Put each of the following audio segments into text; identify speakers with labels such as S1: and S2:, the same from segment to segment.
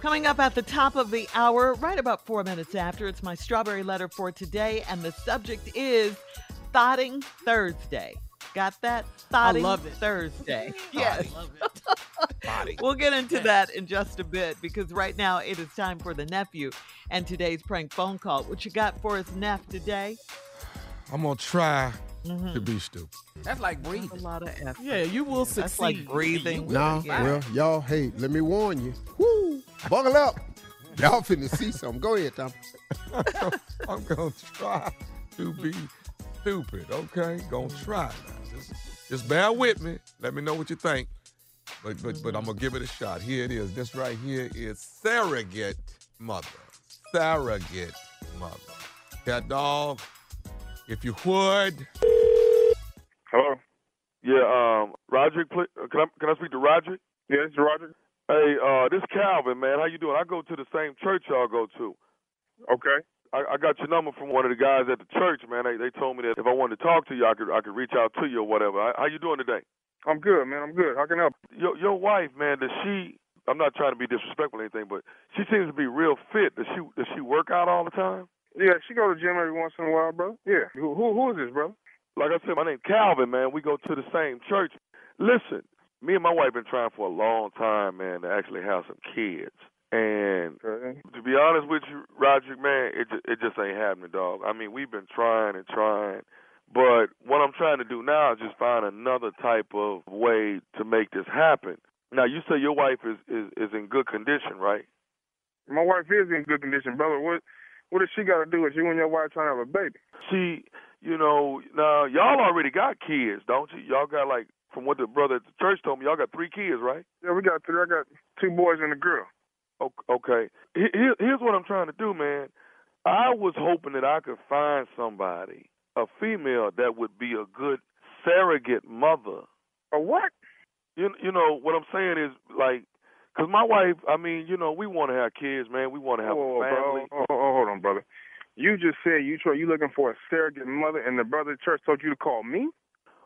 S1: Coming up at the top of the hour, right about four minutes after, it's my strawberry letter for today, and the subject is Thotting Thursday. Got that? Thotting
S2: love it.
S1: Thursday. Yes. we'll get into that in just a bit because right now it is time for the nephew and today's prank phone call. What you got for us, Neff, today?
S2: I'm gonna try to mm-hmm. be stupid.
S3: That's like breathing.
S1: A lot of F.
S2: Yeah, you will succeed.
S1: That's like breathing.
S2: No,
S1: Yeah.
S2: well, y'all, hey, let me warn you. Woo, buckle up. Y'all finna see something. Go ahead, Tom. I'm gonna try to be stupid, okay? Gonna try now. Just, just bear with me. Let me know what you think. But but but I'm gonna give it a shot. Here it is. This right here is surrogate mother. Surrogate mother. Cat dog, if you would.
S4: Hello. Yeah, um, Roderick, uh, can I can I speak to Roderick? Yeah, this is Roderick. Hey, uh, this Calvin, man. How you doing? I go to the same church y'all go to. Okay. I, I got your number from one of the guys at the church, man. They they told me that if I wanted to talk to you, I could I could reach out to you or whatever. How, how you doing today? I'm good, man. I'm good. How can I help? Your your wife, man. Does she? I'm not trying to be disrespectful or anything, but she seems to be real fit. Does she does she work out all the time? Yeah, she go to the gym every once in a while, bro. Yeah. Who who, who is this, brother? Like I said, my name's Calvin, man. We go to the same church. Listen, me and my wife been trying for a long time, man, to actually have some kids. And to be honest with you, Roger, man, it just, it just ain't happening, dog. I mean, we've been trying and trying, but what I'm trying to do now is just find another type of way to make this happen. Now, you say your wife is is, is in good condition, right? My wife is in good condition, brother. What what does she got to do with you and your wife trying to have a baby? She, you know, now y'all already got kids, don't you? Y'all got like, from what the brother at the church told me, y'all got three kids, right? Yeah, we got three. I got two boys and a girl. Okay. Here- here- Here's what I'm trying to do, man. I was hoping that I could find somebody, a female that would be a good surrogate mother. A what? You you know what I'm saying is like, cause my wife, I mean, you know, we want to have kids, man. We want to have a family.
S5: Bro, oh, oh, hold on, brother. You just said you try, you looking for a surrogate mother, and the brother church told you to call me.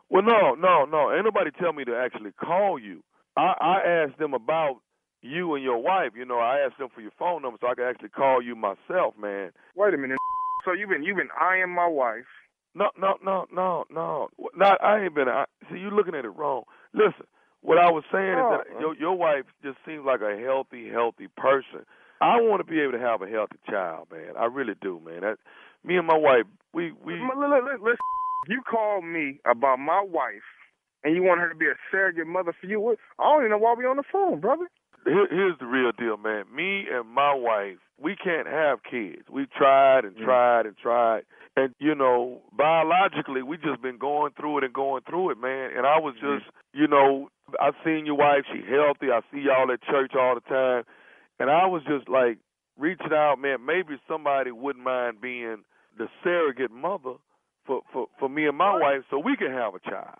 S4: Well, no, no, no. Ain't nobody tell me to actually call you. I, I asked them about you and your wife. You know, I asked them for your phone number so I could actually call you myself, man.
S5: Wait a minute. So you've been you've been eyeing my wife.
S4: No, no, no, no, no. Not I ain't been. I, see, you looking at it wrong. Listen, what I was saying
S5: Oh,
S4: is that oh. your your wife just seems like a healthy, healthy person. I want to be able to have a healthy child, man. I really do, man. That me and my wife, we we.
S5: L- l- l- Listen, you called me about my wife, and you want her to be a surrogate mother for you. I don't even know why we on the phone, brother.
S4: Here, here's the real deal, man. Me and my wife, we can't have kids. We tried and mm. tried and tried, and you know, biologically, we just been going through it and going through it, man. And I was mm. just, you know, I seen your wife. She healthy. I see y'all at church all the time, and I was just like reaching out, man. Maybe somebody wouldn't mind being the surrogate mother for for for me and my wife, so we can have a child.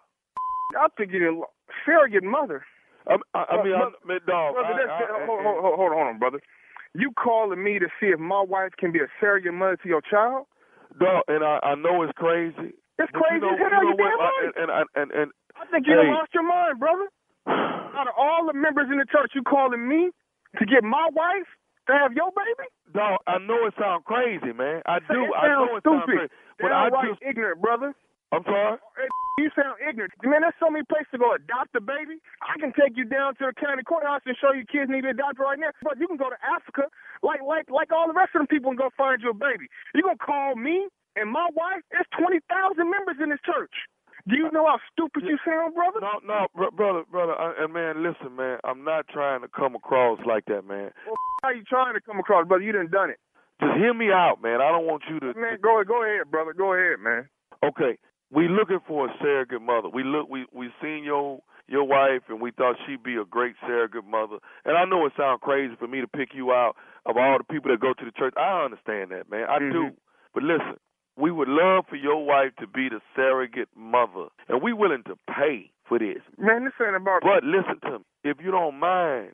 S5: I think you're a surrogate mother.
S4: Um, I, I, I mean, I, man, dog.
S5: brother,
S4: I-
S5: that's,
S4: I-
S5: hold, hold, hold, hold on, hold on, brother. You calling me to see if my wife can be a surrogate mother to your child?
S4: Dog, and I, I know it's crazy.
S5: It's crazy
S4: you know,
S5: as hell.
S4: you know what?
S5: right.
S4: I- and, and, and, and
S5: I think you
S4: Hey.
S5: lost your mind, brother. Out of all the members in the church, you calling me to get my wife to have your baby?
S4: dog, I know it sounds crazy, man. I do.
S5: it
S4: I know it sounds
S5: stupid.
S4: crazy. But I just,
S5: ignorant, brother.
S4: I'm sorry.
S5: You sound ignorant. Man, there's so many places to go adopt a baby. I can take you down to the county courthouse and show you kids need to be adopted right now. But you can go to Africa like like like all the rest of them people and go find you a baby. You gonna call me and my wife? There's twenty thousand members in this church. Do you uh, know how stupid you sound, brother?
S4: No, no, br- brother, brother, I, and man, listen, man. I'm not trying to come across like that, man.
S5: Well, how you trying to come across, brother? You done done it.
S4: Just hear me out, man. I don't want you to.
S5: Man, go go ahead, brother. Go ahead, man.
S4: Okay, we looking for a surrogate mother. We look, we we seen your your wife, and we thought she'd be a great surrogate mother. And I know it sounds crazy for me to pick you out of all the people that go to the church. I understand that, man. I mm-hmm. do. But listen, we would love for your wife to be the surrogate mother, and we're willing to pay for this.
S5: Man, this ain't about.
S4: But listen to me, if you don't mind.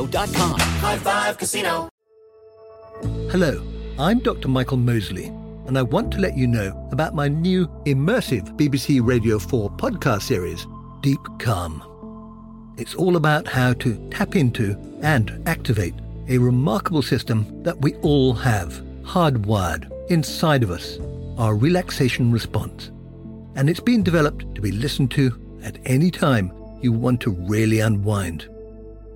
S6: High Five Casino.
S7: Hello, I'm Dr. Michael Mosley, and I want to let you know about my new immersive BBC Radio 4 podcast series, Deep Calm. It's all about how to tap into and activate a remarkable system that we all have hardwired inside of us, our relaxation response. And it's been developed to be listened to at any time you want to really unwind.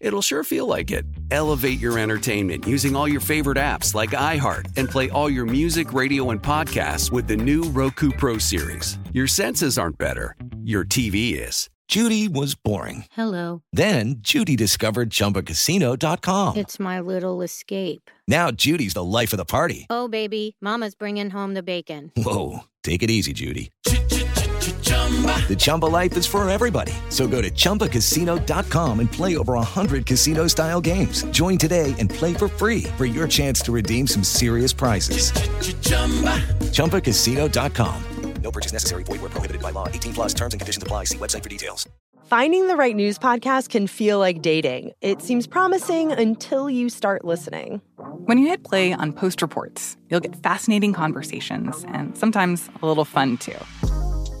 S8: it'll sure feel like it. Elevate your entertainment using all your favorite apps like iHeart and play all your music, radio, and podcasts with the new Roku Pro Series. Your senses aren't better, your TV is.
S9: Judy was boring.
S10: Hello.
S9: Then Judy discovered ChumbaCasino.com.
S10: It's my little escape.
S9: Now Judy's the life of the party.
S10: Oh, baby, Mama's bringing home the bacon.
S9: Whoa, take it easy, Judy. The Chumba life is for everybody. So go to ChumbaCasino.com and play over 100 casino style games. Join today and play for free for your chance to redeem some serious prizes. ChumbaCasino.com.
S11: No purchase necessary. Void where prohibited by law. 18 plus terms and conditions apply. See website for details.
S12: Finding the right news podcast can feel like dating. It seems promising until you start listening.
S13: When you hit play on Post Reports, you'll get fascinating conversations and sometimes a little fun too.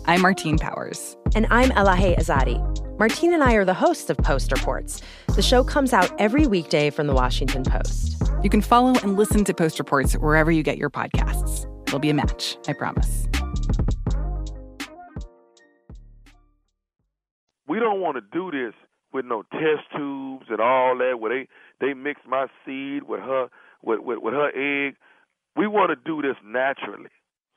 S13: I'm Martine Powers.
S12: And I'm Elahe Izadi. Martine and I are the hosts of Post Reports. The show comes out every weekday from the Washington Post.
S13: You can follow and listen to Post Reports wherever you get your podcasts. It'll be a match, I promise.
S4: we don't want to do this with no test tubes and all that where they they mix my seed with her with with, with her egg. We want to do this naturally.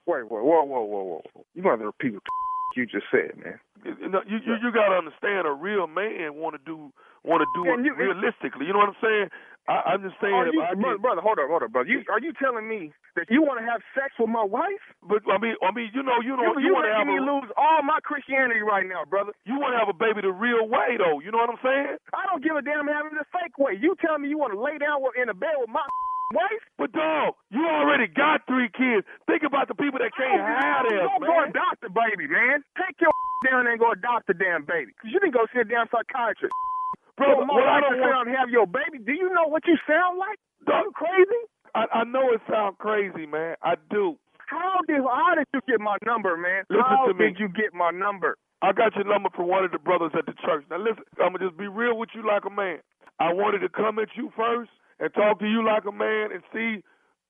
S5: Wait, wait, whoa, whoa, whoa, whoa. You got to repeat what the you just said, man.
S4: You know, you you, you got to understand a real man want to do want to do
S5: And
S4: it
S5: you-
S4: realistically. You know what I'm saying? I, I'm just saying.
S5: Are you,
S4: I
S5: brother,
S4: did-
S5: brother, hold on, hold on, brother. You, are you telling me that you want to have sex with my wife?
S4: But I mean, I mean, you know, you know,
S5: you,
S4: you, want to have
S5: making me
S4: a,
S5: lose all my Christianity right now, brother.
S4: you want to have a baby the real way, though. You know what I'm saying?
S5: I don't give a damn having the fake way. You tell me you want to lay down in a bed with my wife?
S4: But dog, you already got three kids. Think about the people that can't have theirs,
S5: Don't go adopt a baby, man. Take your down and go adopt a damn baby. Cause you didn't go see a damn psychiatrist. Bro,
S4: what I don't
S5: to
S4: want-
S5: and have your baby. Do you know what you sound like? Are you crazy?
S4: I, I know it sounds crazy, man. I do.
S5: How did how did you get my number, man?
S4: Listen
S5: how
S4: to me.
S5: did you get my number?
S4: I got your number from one of the brothers at the church. Now listen, I'm gonna just be real with you like a man. I wanted to come at you first and talk to you like a man and see,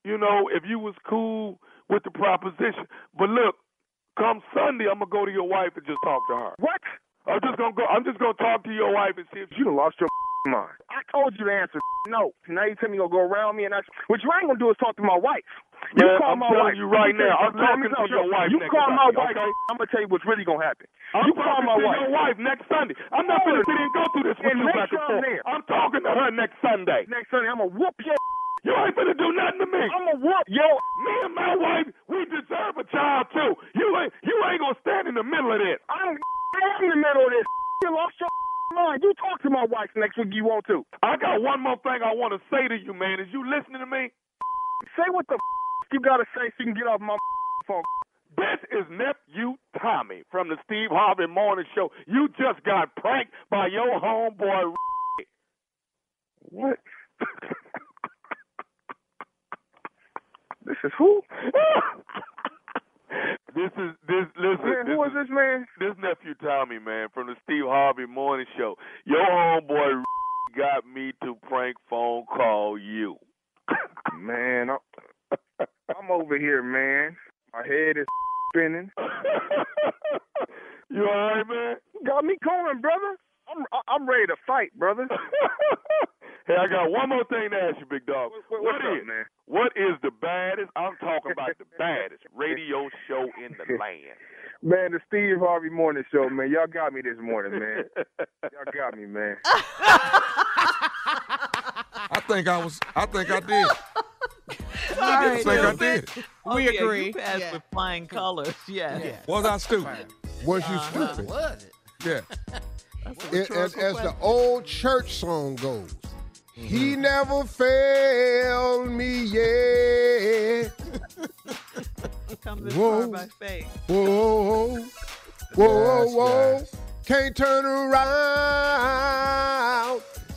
S4: you know, if you was cool with the proposition. But look, come Sunday, I'm gonna go to your wife and just talk to her.
S5: What?
S4: I'm just gonna go. I'm just gonna talk to your wife and see if
S5: You done lost your mind. I told you to answer no. Now you tell me you're gonna go around me and I what you ain't gonna do is talk to my wife. You
S4: Man,
S5: call
S4: I'm
S5: my wife.
S4: you right now, I'm
S5: you- let me
S4: talking to your wife
S5: You call my wife,
S4: okay?
S5: I'm gonna tell you what's really gonna happen.
S4: I'm
S5: you call my wife.
S4: your wife next Sunday. I'm not gonna sit and go through this with
S5: And
S4: you back and forth.
S5: there.
S4: I'm talking to her next Sunday.
S5: Next Sunday I'm gonna whoop your
S4: You ain't finna do nothing to me.
S5: I'm gonna whoop yo.
S4: Me and my wife, we deserve a child too. You ain't you ain't gonna stand in the middle of this.
S5: I'm in the middle of this. Lost your mind. You talk to my wife next week you want to.
S4: I got one more thing I want to say to you, man. Is you listening to me?
S5: Say what the you gotta say so you can get off my phone.
S4: This is nephew Tommy from the Steve Harvey Morning Show. You just got pranked by your homeboy.
S5: What? This is who?
S4: This is this listen.
S5: Man,
S4: this
S5: who is this man?
S4: This nephew Tommy, man, from the Steve Harvey Morning Show. Your homeboy got me to prank phone call you.
S5: Man, I'm, I'm over here, man. My head is spinning.
S4: you alright, man?
S5: Got me calling, brother. I'm I'm ready to fight, brother.
S4: Hey, I got one more thing to ask you, big dog.
S5: What-
S4: What
S5: what's up,
S4: is-
S5: man?
S4: What is the baddest? I'm talking about the baddest radio show in the land.
S5: Man, the Steve Harvey Morning Show, man. Y'all got me this morning, man. Y'all got me, man.
S2: I think I was. I think I did. I
S1: right,
S2: think I
S1: Bill.
S2: did.
S1: Oh,
S14: We
S1: yeah,
S14: agree.
S1: You passed
S14: Yeah.
S1: with flying colors. Yeah.
S14: Yeah.
S2: Was I stupid?
S15: Was you
S1: Uh-huh.
S15: stupid?
S14: Was it?
S2: Yeah.
S15: It- as, as the old church song goes, He never failed me yet.
S1: Come this
S15: Whoa.
S1: far by faith.
S15: Whoa, whoa,
S2: Yes,
S15: whoa.
S2: yes.
S15: Can't turn around.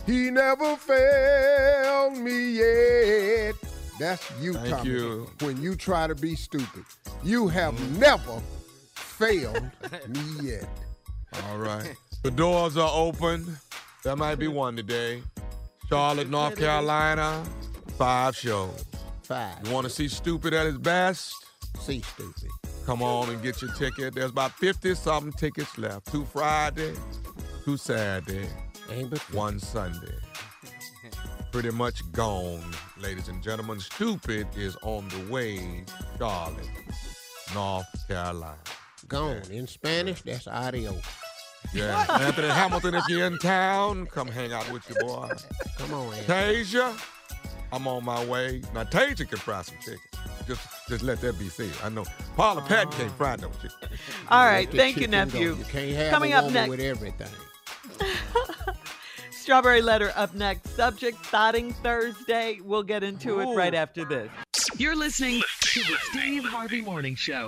S15: He never failed me yet. That's you,
S2: Thank
S15: Tommy.
S2: you.
S15: When you try to be stupid, you have never failed me yet.
S2: All right. The doors are open. There might be one today. Charlotte, North Carolina, five shows.
S15: Five.
S2: You want to see Stupid at his best?
S15: See stupid.
S2: Come on and get your ticket. There's about 50 something tickets left. Two Friday, two Saturday,
S15: Ain't but
S2: one Sunday. Pretty much gone, ladies and gentlemen. Stupid is on the way, Charlotte, North Carolina.
S15: Gone. In Spanish, that's adios.
S2: Yeah, Anthony Hamilton, if you're in town, come hang out with your boy.
S15: Come on, Anthony.
S2: Tasia, I'm on my way. Now Tasia can fry some chicken. Just, just let that be said. I know Paula Patton ah. can't fry no chicken.
S1: All right.
S15: Let the
S1: Thank you,
S15: chicken go.
S1: nephew.
S15: You can't have
S1: Coming
S15: a
S1: up next.
S15: with everything.
S1: Strawberry letter up next. Subject thotting Thursday. We'll get into it right after this.
S16: You're listening to the Steve Harvey Morning Show.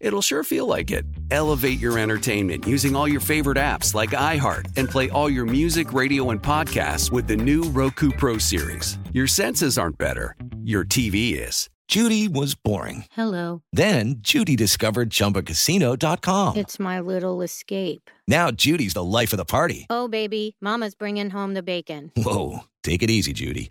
S8: it'll sure feel like it. Elevate your entertainment using all your favorite apps like iHeart and play all your music, radio, and podcasts with the new Roku Pro Series. Your senses aren't better, your TV is.
S9: Judy was boring.
S10: Hello.
S9: Then Judy discovered ChumbaCasino.com.
S10: It's my little escape.
S9: Now Judy's the life of the party.
S10: Oh, baby, Mama's bringing home the bacon.
S9: Whoa, take it easy, Judy.